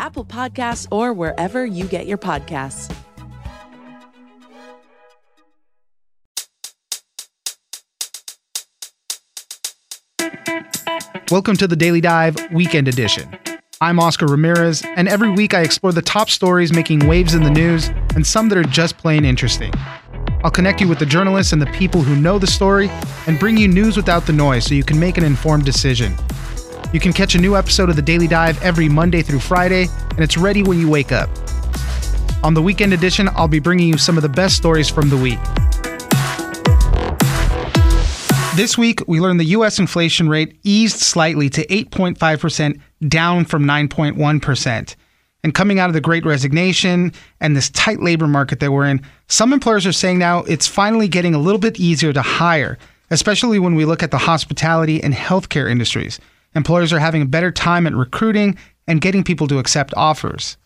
Apple Podcasts, or wherever you get your podcasts. Welcome to the Daily Dive Weekend Edition. I'm Oscar Ramirez, and every week I explore the top stories making waves in the news and some that are just plain interesting. I'll connect you with the journalists and the people who know the story and bring you news without the noise so you can make an informed decision. You can catch a new episode of the Daily Dive every Monday through Friday, and it's ready when you wake up. On the weekend edition, I'll be bringing you some of the best stories from the week. This week, we learned the U.S. inflation rate eased slightly to 8.5%, down from 9.1%. And coming out of the great resignation and this tight labor market that we're in, some employers are saying now it's finally getting a little bit easier to hire, especially when we look at the hospitality and healthcare industries. Employers are having a better time at recruiting and getting people to accept offers.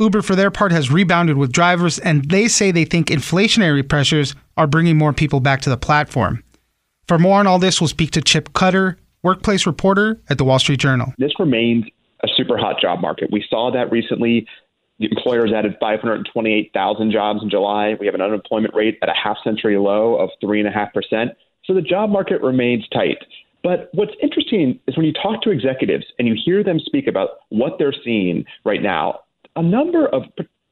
Uber, for their part, has rebounded with drivers, and they say they think inflationary pressures are bringing more people back to the platform. For more on all this, we'll speak to Chip Cutter, workplace reporter at the Wall Street Journal. This remains a super hot job market. We saw that recently. The employers added 528,000 jobs in July. We have an unemployment rate at a half century low of 3.5%. So the job market remains tight. But what's interesting is when you talk to executives and you hear them speak about what they're seeing right now, a number of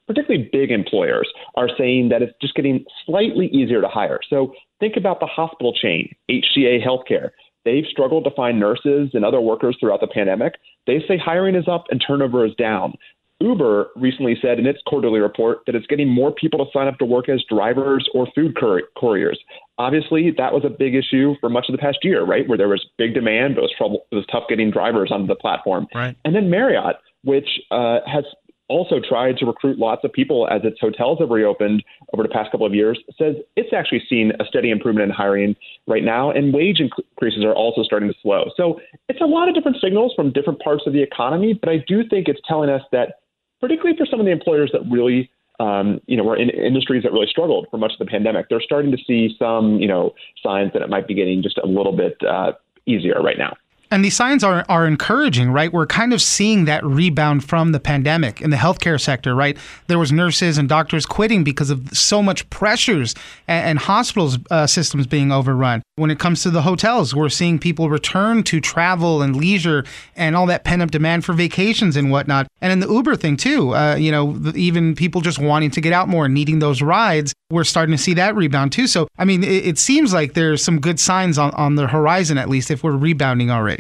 particularly big employers are saying that it's just getting slightly easier to hire. So think about the hospital chain, HCA Healthcare. They've struggled to find nurses and other workers throughout the pandemic. They say hiring is up and turnover is down. Uber recently said in its quarterly report that it's getting more people to sign up to work as drivers or food couriers. Obviously, that was a big issue for much of the past year, right? Where there was big demand, but it was trouble. It was tough getting drivers onto the platform. Right. And then Marriott, which uh, has also tried to recruit lots of people as its hotels have reopened over the past couple of years, says it's actually seen a steady improvement in hiring right now, and wage increases are also starting to slow. So it's a lot of different signals from different parts of the economy, but I do think it's telling us that particularly for some of the employers that really um, you know, were in industries that really struggled for much of the pandemic. They're starting to see some, you know, signs that it might be getting just a little bit uh, easier right now. And these signs are, are encouraging, right? We're kind of seeing that rebound from the pandemic in the healthcare sector, right? There was nurses and doctors quitting because of so much pressures and, and hospitals uh, systems being overrun. When it comes to the hotels, we're seeing people return to travel and leisure and all that pent up demand for vacations and whatnot. And in the Uber thing too, uh, you know, even people just wanting to get out more and needing those rides, we're starting to see that rebound too. So, I mean, it, it seems like there's some good signs on, on the horizon, at least if we're rebounding already.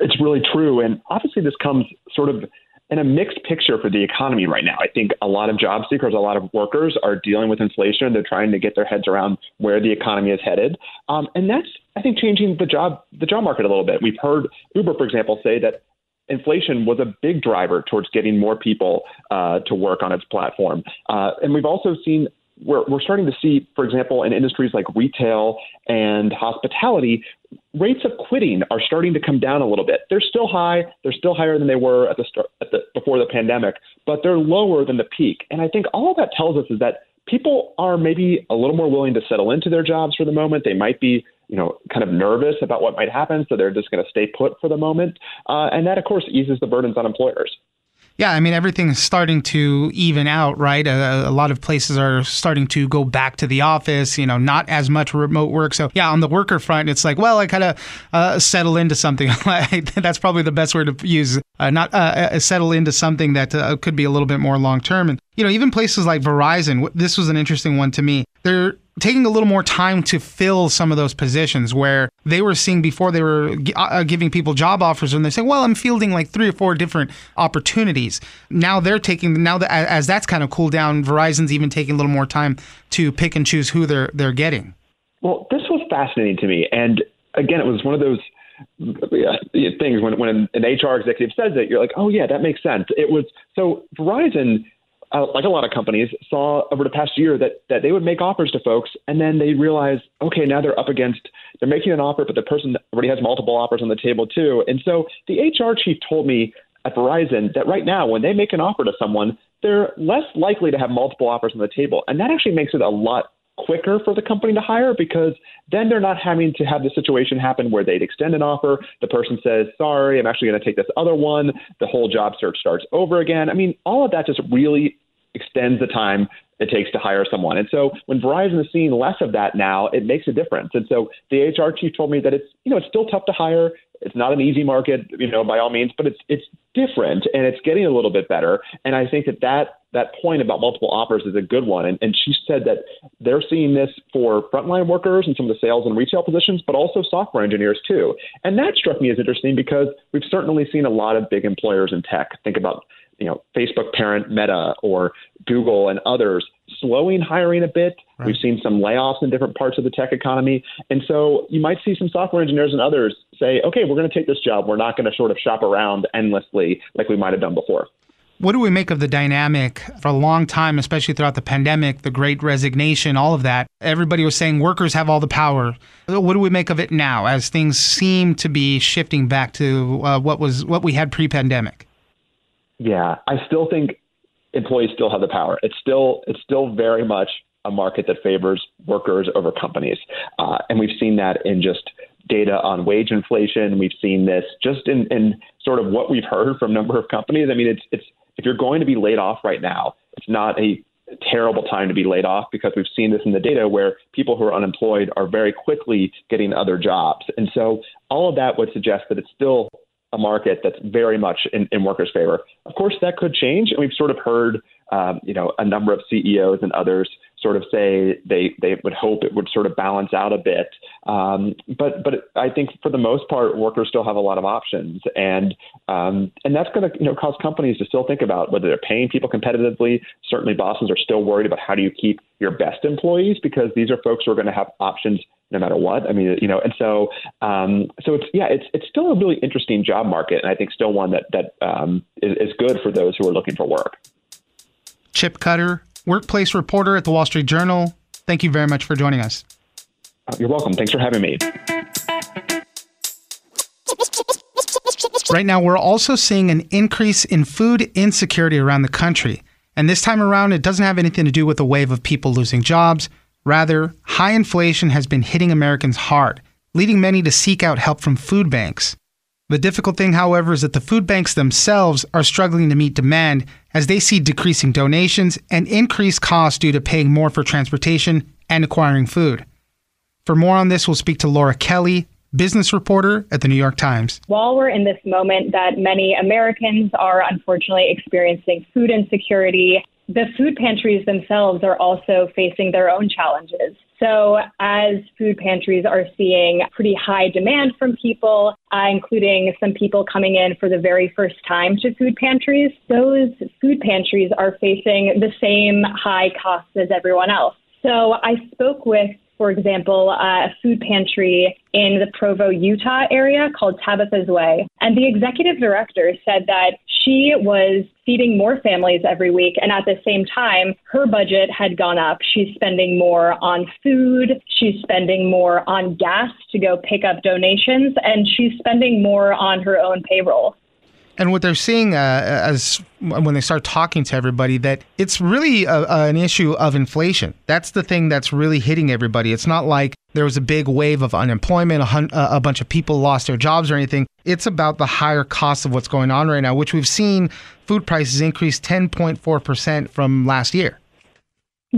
It's really true. And obviously, this comes sort of in a mixed picture for the economy right now. I think a lot of job seekers, a lot of workers are dealing with inflation. They're trying to get their heads around where the economy is headed. Um, and that's, I think, changing the job the job market a little bit. We've heard Uber, for example, say that inflation was a big driver towards getting more people uh, to work on its platform. Uh, and we've also seen we're, we're starting to see, for example, in industries like retail and hospitality, rates of quitting are starting to come down a little bit. They're still high. They're still higher than they were at the start, at the, before the pandemic, but they're lower than the peak. And I think all that tells us is that people are maybe a little more willing to settle into their jobs for the moment. They might be, you know, kind of nervous about what might happen, so they're just going to stay put for the moment. Uh, and that, of course, eases the burdens on employers. Yeah, I mean everything's starting to even out, right? A, a, lot of places are starting to go back to the office. You know, not as much remote work. So yeah, on the worker front, it's like, well, I kind of uh, settle into something. That's probably the best word to use. Uh, not uh, uh, settle into something that uh, could be a little bit more long term. And you know, even places like Verizon. This was an interesting one to me. They're taking a little more time to fill some of those positions where they were seeing before they were uh, giving people job offers and they're saying, well, I'm fielding like three or four different opportunities. Now they're taking, now that as that's kind of cooled down, Verizon's even taking a little more time to pick and choose who they're, they're getting. Well, this was fascinating to me. And again, it was one of those things when, when an HR executive says it, you're like, oh, yeah, that makes sense. It was so Verizon uh, like a lot of companies, saw over the past year that that they would make offers to folks, and then they realize, okay, now they're up against they're making an offer, but the person already has multiple offers on the table too. And so the HR chief told me at Verizon that right now, when they make an offer to someone, they're less likely to have multiple offers on the table, and that actually makes it a lot quicker for the company to hire because then they're not having to have the situation happen where they'd extend an offer. The person says, sorry, I'm actually going to take this other one. The whole job search starts over again. I mean, all of that just really extends the time it takes to hire someone. And so when Verizon is seeing less of that now, it makes a difference. And so the HR chief told me that it's, you know, it's still tough to hire. It's not an easy market, you know, by all means, but it's it's different and it's getting a little bit better. And I think that that, that point about multiple offers is a good one. And, and she said that they're seeing this for frontline workers and some of the sales and retail positions, but also software engineers too. And that struck me as interesting because we've certainly seen a lot of big employers in tech. Think about you know Facebook parent Meta or Google and others slowing hiring a bit. Right. We've seen some layoffs in different parts of the tech economy, and so you might see some software engineers and others say, "Okay, we're going to take this job. We're not going to sort of shop around endlessly like we might have done before." What do we make of the dynamic for a long time, especially throughout the pandemic, the great resignation, all of that? Everybody was saying workers have all the power. What do we make of it now as things seem to be shifting back to uh, what was what we had pre-pandemic? Yeah, I still think employees still have the power. It's still it's still very much a market that favors workers over companies, uh, and we've seen that in just data on wage inflation. We've seen this just in, in sort of what we've heard from a number of companies. I mean, it's it's if you're going to be laid off right now, it's not a terrible time to be laid off because we've seen this in the data where people who are unemployed are very quickly getting other jobs. And so all of that would suggest that it's still a market that's very much in, in workers' favor. Of course, that could change, and we've sort of heard, um, you know, a number of CEOs and others sort of say they they would hope it would sort of balance out a bit. Um, but but I think for the most part, workers still have a lot of options, and um, and that's going to you know cause companies to still think about whether they're paying people competitively. Certainly, bosses are still worried about how do you keep your best employees because these are folks who are going to have options no matter what. I mean, you know, and so um, so it's yeah, it's it's still a really interesting job market, and I think still one that that um, is, is good for those who are looking for work. Chip Cutter, workplace reporter at the Wall Street Journal. Thank you very much for joining us. Uh, you're welcome. Thanks for having me. Right now, we're also seeing an increase in food insecurity around the country. And this time around, it doesn't have anything to do with a wave of people losing jobs. Rather, high inflation has been hitting Americans hard, leading many to seek out help from food banks. The difficult thing, however, is that the food banks themselves are struggling to meet demand as they see decreasing donations and increased costs due to paying more for transportation and acquiring food. For more on this, we'll speak to Lora Kelley, business reporter at the New York Times. While we're in this moment that many Americans are unfortunately experiencing food insecurity, the food pantries themselves are also facing their own challenges. So, as food pantries are seeing pretty high demand from people, uh, including some people coming in for the very first time to food pantries, those food pantries are facing the same high costs as everyone else. So, I spoke with for example, a food pantry in the Provo, Utah area called Tabitha's Way. And the executive director said that she was feeding more families every week. And at the same time, her budget had gone up. She's spending more on food. She's spending more on gas to go pick up donations. And she's spending more on her own payroll. And what they're seeing uh, as when they start talking to everybody that it's really a, a, an issue of inflation. That's the thing that's really hitting everybody. It's not like there was a big wave of unemployment, a, hun- a bunch of people lost their jobs or anything. It's about the higher cost of what's going on right now, which we've seen food prices increase 10.4% from last year.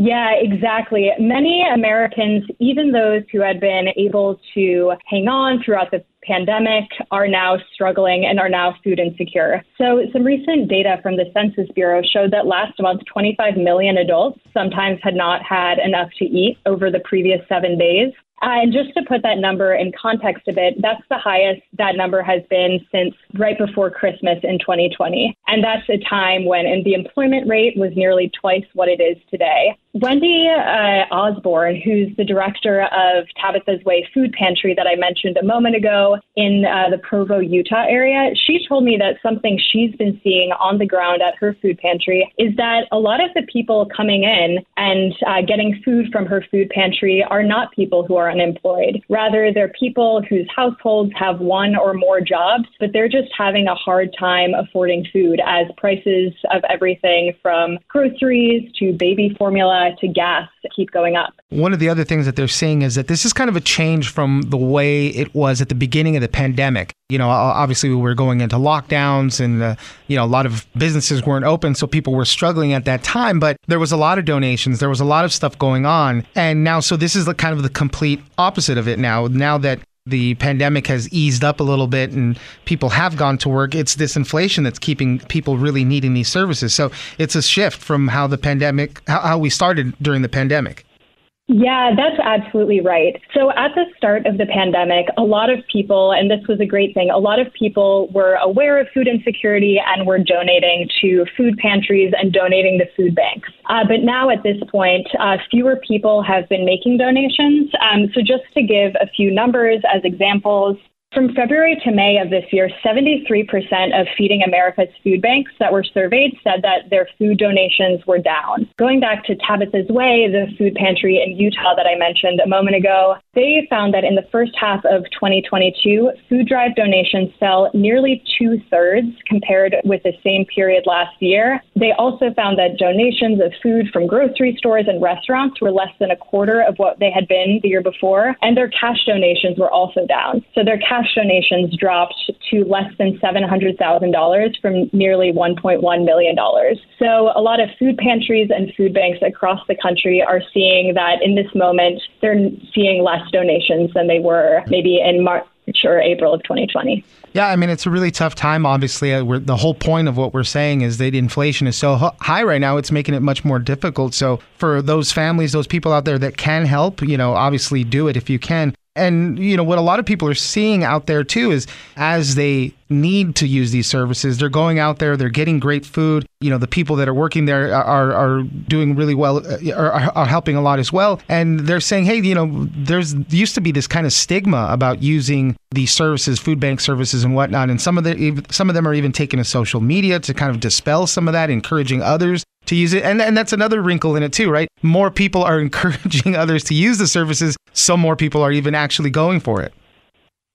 Yeah, exactly. Many Americans, even those who had been able to hang on throughout the pandemic, are now struggling and are now food insecure. So, some recent data from the Census Bureau showed that last month, 25 million adults sometimes had not had enough to eat over the previous seven days. Uh, and just to put that number in context a bit, that's the highest that number has been since right before Christmas in 2020. And that's a time when the employment rate was nearly twice what it is today. Wendy uh, Osborne, who's the director of Tabitha's Way Food Pantry that I mentioned a moment ago in uh, the Provo, Utah area, she told me that something she's been seeing on the ground at her food pantry is that a lot of the people coming in and uh, getting food from her food pantry are not people who are unemployed. Rather, they're people whose households have one or more jobs, but they're just having a hard time affording food as prices of everything from groceries to baby formula to gas keep going up. One of the other things that they're seeing is that this is kind of a change from the way it was at the beginning of the pandemic. You know, obviously we were going into lockdowns and, uh, you know, a lot of businesses weren't open. So people were struggling at that time, but there was a lot of donations. There was a lot of stuff going on. And now, so this is the kind of the complete opposite of it now. Now that the pandemic has eased up a little bit and people have gone to work, it's this inflation that's keeping people really needing these services. So it's a shift from how the pandemic, how, we started during the pandemic. Yeah, that's absolutely right. So at the start of the pandemic, a lot of people, and this was a great thing, a lot of people were aware of food insecurity and were donating to food pantries and donating to food banks. Uh, but now at this point, uh, fewer people have been making donations. Um, so just to give a few numbers as examples, from February to May of this year, 73% of Feeding America's food banks that were surveyed said that their food donations were down. Going back to Tabitha's Way, the food pantry in Utah that I mentioned a moment ago, they found that in the first half of 2022, food drive donations fell nearly two thirds compared with the same period last year. They also found that donations of food from grocery stores and restaurants were less than a quarter of what they had been the year before, and their cash donations were also down. So their cash cash donations dropped to less than $700,000 from nearly $1.1 million. So a lot of food pantries and food banks across the country are seeing that in this moment, they're seeing less donations than they were maybe in March or April of 2020. Yeah, I mean, it's a really tough time. Obviously, uh, the whole point of what we're saying is that inflation is so high right now, it's making it much more difficult. So, for those families, those people out there that can help, you know, obviously do it if you can. And, you know, what a lot of people are seeing out there too is as they need to use these services, they're going out there, they're getting great food. You know, the people that are working there are, are doing really well, uh, are, are helping a lot as well. And they're saying, hey, you know, there's used to be this kind of stigma about using these services, food bank services and whatnot. And some of the, some of them are even taking to social media to kind of dispel some of that, encouraging others to use it. And, and that's another wrinkle in it, too, right? More people are encouraging others to use the services, so more people are even actually going for it.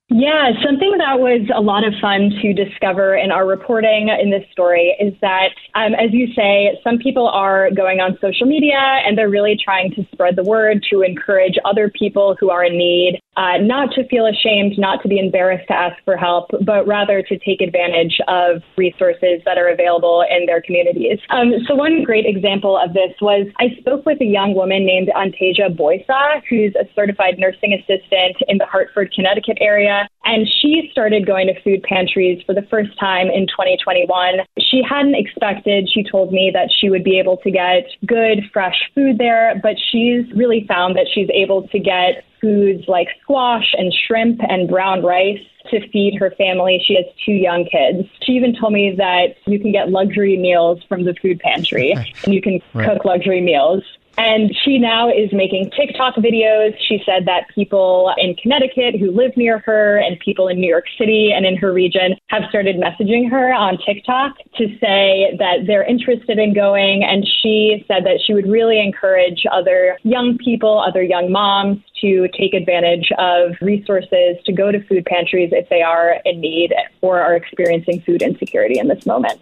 Yeah, something that was a lot of fun to discover in our reporting in this story is that, um, as you say, some people are going on social media and they're really trying to spread the word to encourage other people who are in need uh, not to feel ashamed, not to be embarrassed to ask for help, but rather to take advantage of resources that are available in their communities. Um, so, one great example of this was I spoke with a young woman named Antasia Boysa, who's a certified nursing assistant in the Hartford, Connecticut area. And she started going to food pantries for the first time in 2021. She hadn't expected, she told me, that she would be able to get good, fresh food there, but she's really found that she's able to get foods like squash and shrimp and brown rice to feed her family. She has two young kids. She even told me that you can get luxury meals from the food pantry and you can right. cook luxury meals. And she now is making TikTok videos. She said that people in Connecticut who live near her and people in New York City and in her region have started messaging her on TikTok to say that they're interested in going. And she said that she would really encourage other young people, other young moms to take advantage of resources to go to food pantries if they are in need or are experiencing food insecurity in this moment.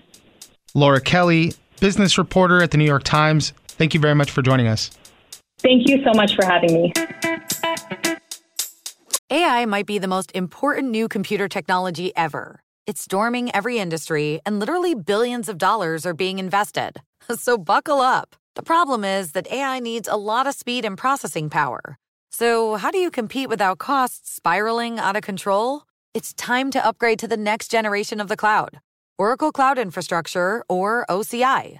Lora Kelley, business reporter at the New York Times. Thank you very much for joining us. Thank you so much for having me. AI might be the most important new computer technology ever. It's storming every industry, and literally billions of dollars are being invested. So buckle up. The problem is that AI needs a lot of speed and processing power. So, how do you compete without costs spiraling out of control? It's time to upgrade to the next generation of the cloud Oracle Cloud Infrastructure, or OCI.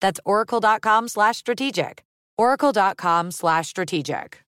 That's oracle.com slash strategic. oracle.com slash strategic.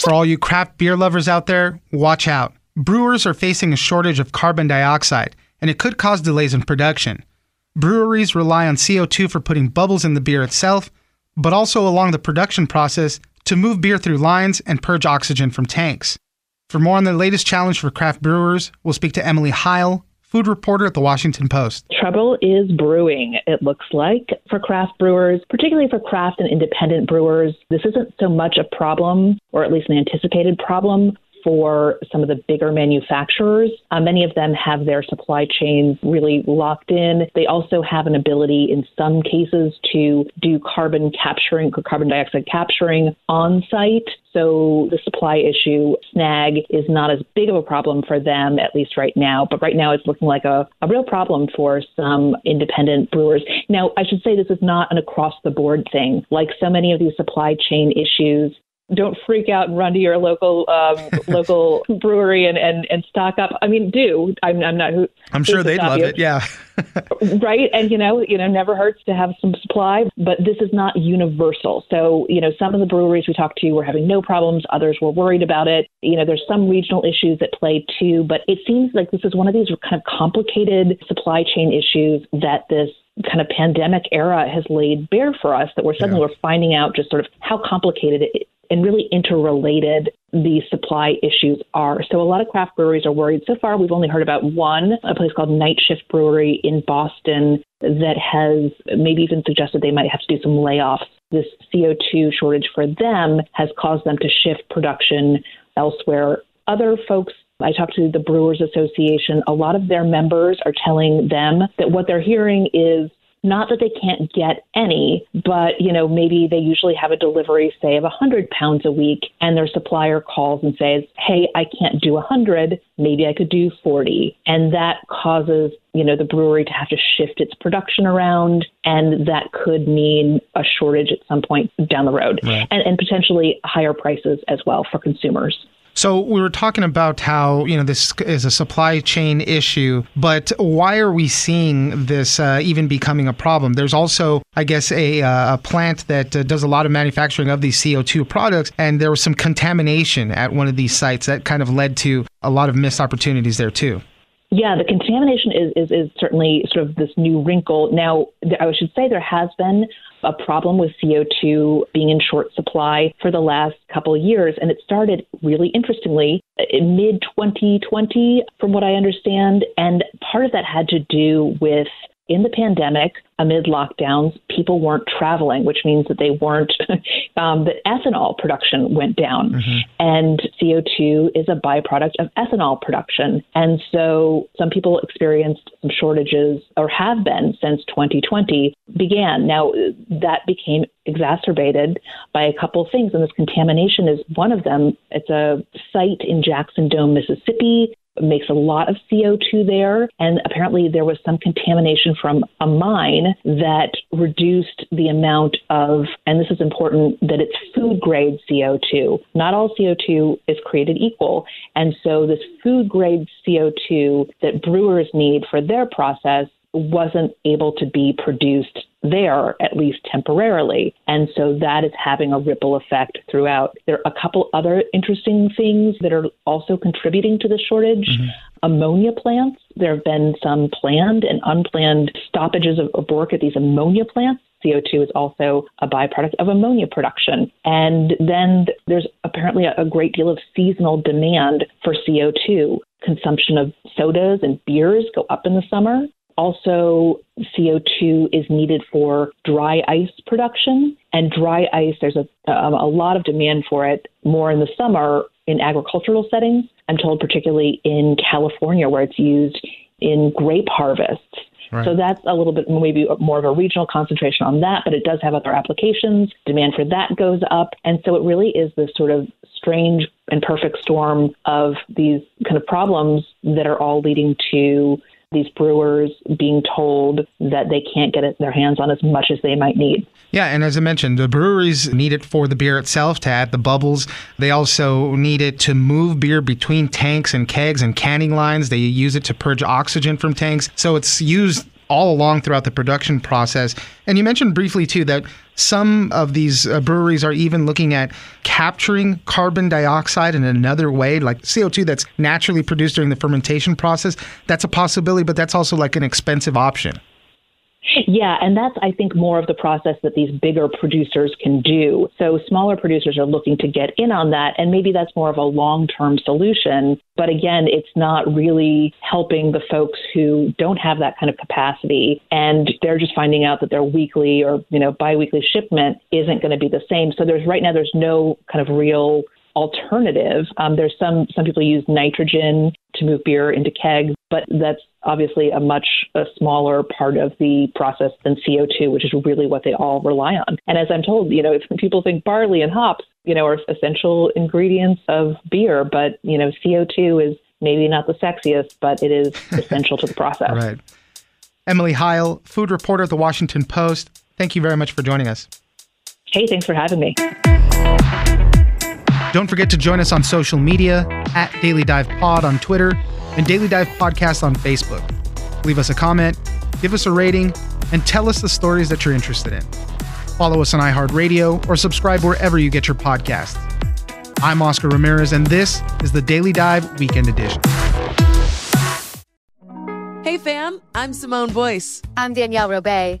For all you craft beer lovers out there, watch out. Brewers are facing a shortage of carbon dioxide, and it could cause delays in production. Breweries rely on CO2 for putting bubbles in the beer itself, but also along the production process to move beer through lines and purge oxygen from tanks. For more on the latest challenge for craft brewers, we'll speak to Emily Heil, food reporter at the Washington Post. Trouble is brewing, it looks like, for craft brewers, particularly for craft and independent brewers. This isn't so much a problem, or at least an anticipated problem, for some of the bigger manufacturers. Uh, many of them have their supply chains really locked in. They also have an ability in some cases to do carbon capturing carbon dioxide capturing on site. So the supply issue snag is not as big of a problem for them, at least right now. But right now it's looking like a, a real problem for some independent brewers. Now, I should say this is not an across the board thing. Like so many of these supply chain issues, don't freak out and run to your local um, local brewery and, and, and stock up. I mean, do I'm, I'm not who I'm sure they'd love you. it. Yeah, right. And you know, you know, never hurts to have some supply, but this is not universal. So you know, some of the breweries we talked to were having no problems. Others were worried about it. You know, there's some regional issues at play too. But it seems like this is one of these kind of complicated supply chain issues that this kind of pandemic era has laid bare for us that we're suddenly yeah. we're finding out just sort of how complicated it and really interrelated these supply issues are. So a lot of craft breweries are worried. So far, we've only heard about one, a place called Night Shift Brewery in Boston, that has maybe even suggested they might have to do some layoffs. This CO2 shortage for them has caused them to shift production elsewhere. Other folks I talked to the Brewers Association. A lot of their members are telling them that what they're hearing is not that they can't get any, but you know maybe they usually have a delivery, say of 100 pounds a week, and their supplier calls and says, "Hey, I can't do 100. Maybe I could do 40," and that causes you know the brewery to have to shift its production around, and that could mean a shortage at some point down the road, right. and, and potentially higher prices as well for consumers. So we were talking about how you know this is a supply chain issue, but why are we seeing this uh, even becoming a problem? There's also, I guess, a, uh, a plant that uh, does a lot of manufacturing of these CO2 products, and there was some contamination at one of these sites that kind of led to a lot of missed opportunities there too. Yeah, the contamination is, is, is certainly sort of this new wrinkle. Now, I should say there has been a problem with CO2 being in short supply for the last couple of years. And it started really interestingly in mid 2020, from what I understand. And part of that had to do with in the pandemic, amid lockdowns, people weren't traveling, which means that they weren't, um, that ethanol production went down. Mm-hmm. And CO2 is a byproduct of ethanol production. And so some people experienced some shortages, or have been since 2020 began. Now, that became exacerbated by a couple of things, and this contamination is one of them. It's a site in Jackson Dome, Mississippi makes a lot of CO2 there. And apparently, there was some contamination from a mine that reduced the amount of, and this is important, that it's food grade CO2. Not all CO2 is created equal. And so, this food grade CO2 that brewers need for their process wasn't able to be produced there, at least temporarily. And so that is having a ripple effect throughout. There are a couple other interesting things that are also contributing to the shortage. Mm-hmm. Ammonia plants. There have been some planned and unplanned stoppages of, of work at these ammonia plants. CO2 is also a byproduct of ammonia production. And then there's apparently a, a great deal of seasonal demand for CO2 consumption of sodas and beers go up in the summer. Also, CO2 is needed for dry ice production. And dry ice, there's a, um, a lot of demand for it more in the summer in agricultural settings. I'm told, particularly in California, where it's used in grape harvests. Right. So that's a little bit maybe more of a regional concentration on that, but it does have other applications. Demand for that goes up. And so it really is this sort of strange and perfect storm of these kind of problems that are all leading to these brewers being told that they can't get their hands on as much as they might need. Yeah, and as I mentioned, the breweries need it for the beer itself to add the bubbles. They also need it to move beer between tanks and kegs and canning lines. They use it to purge oxygen from tanks. So it's used all along throughout the production process. And you mentioned briefly too that some of these uh, breweries are even looking at capturing carbon dioxide in another way, like CO2 that's naturally produced during the fermentation process. That's a possibility, but that's also like an expensive option. Yeah, and that's, I think, more of the process that these bigger producers can do. So smaller producers are looking to get in on that, and maybe that's more of a long term solution. But again, it's not really helping the folks who don't have that kind of capacity, and they're just finding out that their weekly or you know biweekly shipment isn't going to be the same. So there's right now there's no kind of real alternative. Um, there's some some people use nitrogen to move beer into kegs, but that's obviously a much a smaller part of the process than CO2, which is really what they all rely on. And as I'm told, you know, if people think barley and hops, you know, are essential ingredients of beer, but you know, CO2 is maybe not the sexiest, but it is essential to the process. Right. Emily Heil, food reporter at the Washington Post. Thank you very much for joining us. Hey, thanks for having me. Don't forget to join us on social media at Daily Dive Pod on Twitter and Daily Dive Podcast on Facebook. Leave us a comment, give us a rating, and tell us the stories that you're interested in. Follow us on iHeartRadio or subscribe wherever you get your podcasts. I'm Oscar Ramirez, and this is the Daily Dive Weekend Edition. Hey, fam, I'm Simone Boyce. I'm Danielle Robay